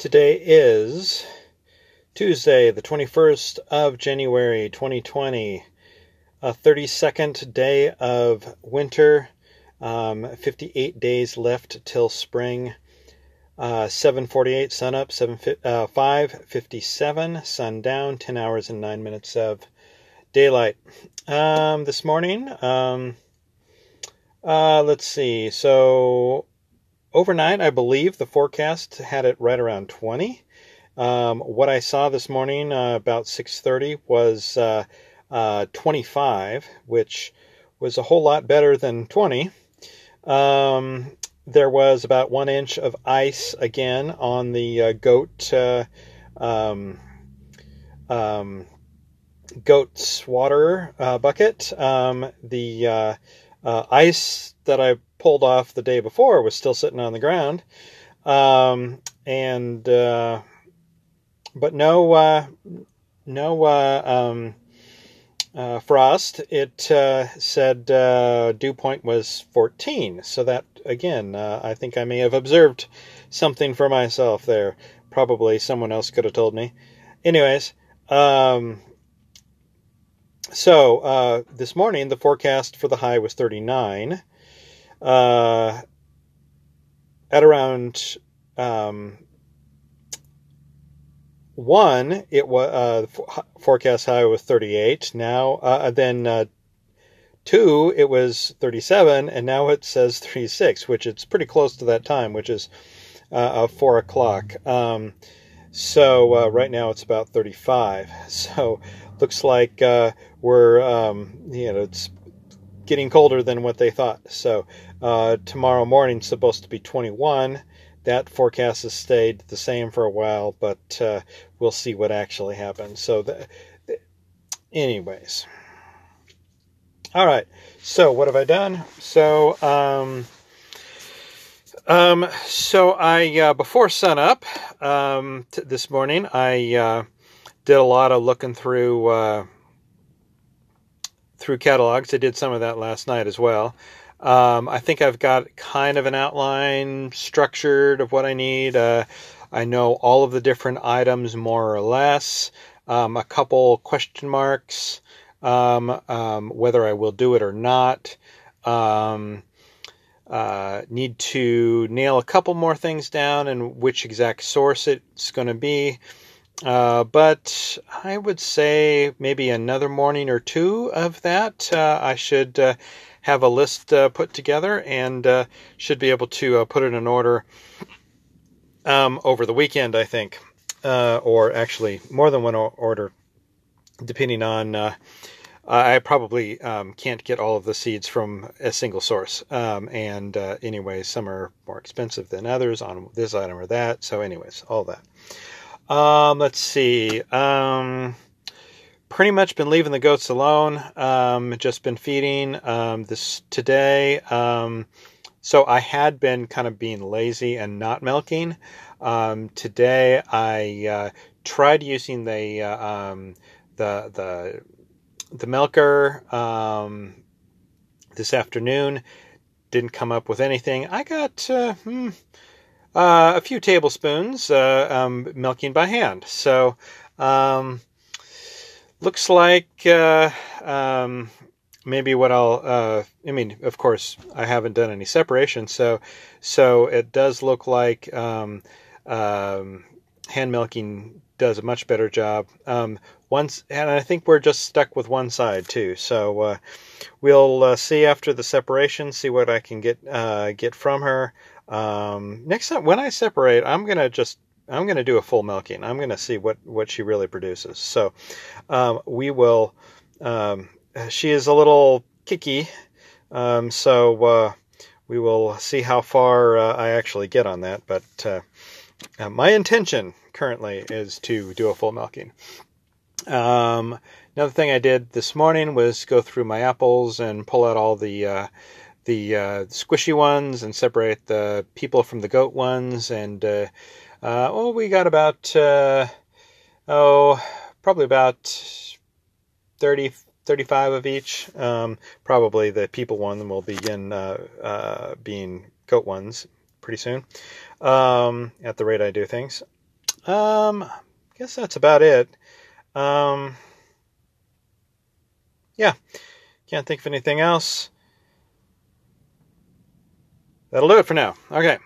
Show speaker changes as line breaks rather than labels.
Today is Tuesday, the 21st of January 2020, a 32nd day of winter, um, 58 days left till spring. Uh, 748 sun up, 7, uh, 557 sun down, 10 hours and 9 minutes of daylight. Um, this morning, um, uh, let's see. So overnight, I believe the forecast had it right around 20. Um, what I saw this morning uh, about 6:30 was uh, uh, 25, which was a whole lot better than 20. Um, there was about one inch of ice again on the uh, goat uh, um, um, goat's water uh, bucket. Um, the ice that I pulled off the day before was still sitting on the ground. Um, and, uh, but no, uh, no, uh, um, uh, frost. It uh, said uh, dew point was 14. So that, again, I think I may have observed something for myself there. Probably someone else could have told me. Anyways, um, so uh, this morning, the forecast for the high was 39 uh, at around um, one, it was uh, forecast high was 38. Now, uh, then uh, two, it was 37, and now it says 36, which it's pretty close to that time, which is uh, four o'clock. Um, so uh, right now it's about 35. So looks like uh, we're um, you know it's getting colder than what they thought. So uh, tomorrow morning supposed to be 21. That forecast has stayed the same for a while, but uh, we'll see what actually happens. So, the, the, anyways, all right. So what have I done? So, um, um, so I uh, before sunup um, t- this morning, I uh, did a lot of looking through uh, through catalogs. I did some of that last night as well. Um, I think I've got kind of an outline structured of what I need. Uh, I know all of the different items more or less. Um, a couple question marks, um, um whether I will do it or not. Um, uh, need to nail a couple more things down and which exact source it's going to be. Uh, but I would say maybe another morning or two of that. Uh, I should uh, have a list uh, put together and uh, should be able to put it in order um, over the weekend, I think, or actually more than one order, depending on. I probably um, can't get all of the seeds from a single source. Um, and anyway, some are more expensive than others on this item or that. So, anyways, all that. Um, let's see. Um, pretty much been leaving the goats alone. Um, just been feeding um, this today. So I had been kind of being lazy and not milking. Today I uh, tried using the uh, the the the milker um, this afternoon. Didn't come up with anything. I got. Uh, hmm, uh, a few tablespoons uh, um, milking by hand. So um, looks like uh, um, maybe what I'll. Uh, I mean, of course, I haven't done any separation, so so it does look like um, um, hand milking does a much better job. Um, once, and I think we're just stuck with one side too. So uh, we'll uh, see after the separation, see what I can get uh, get from her. Um, next time when I separate, I'm gonna just I'm gonna do a full milking. I'm gonna see what what she really produces. So um, we will. Um, she is a little kicky, um, so uh, we will see how far uh, I actually get on that. But uh, my intention currently is to do a full milking. Um, another thing I did this morning was go through my apples and pull out all the uh, the uh, squishy ones and separate the people from the goat ones. And uh, oh, we got about uh, oh, probably about 30, 35 of each. Um, probably the people one will begin being goat ones pretty soon. Um, at the rate I do things. Um, I guess that's about it. Um, yeah, can't think of anything else. That'll do it for now. Okay.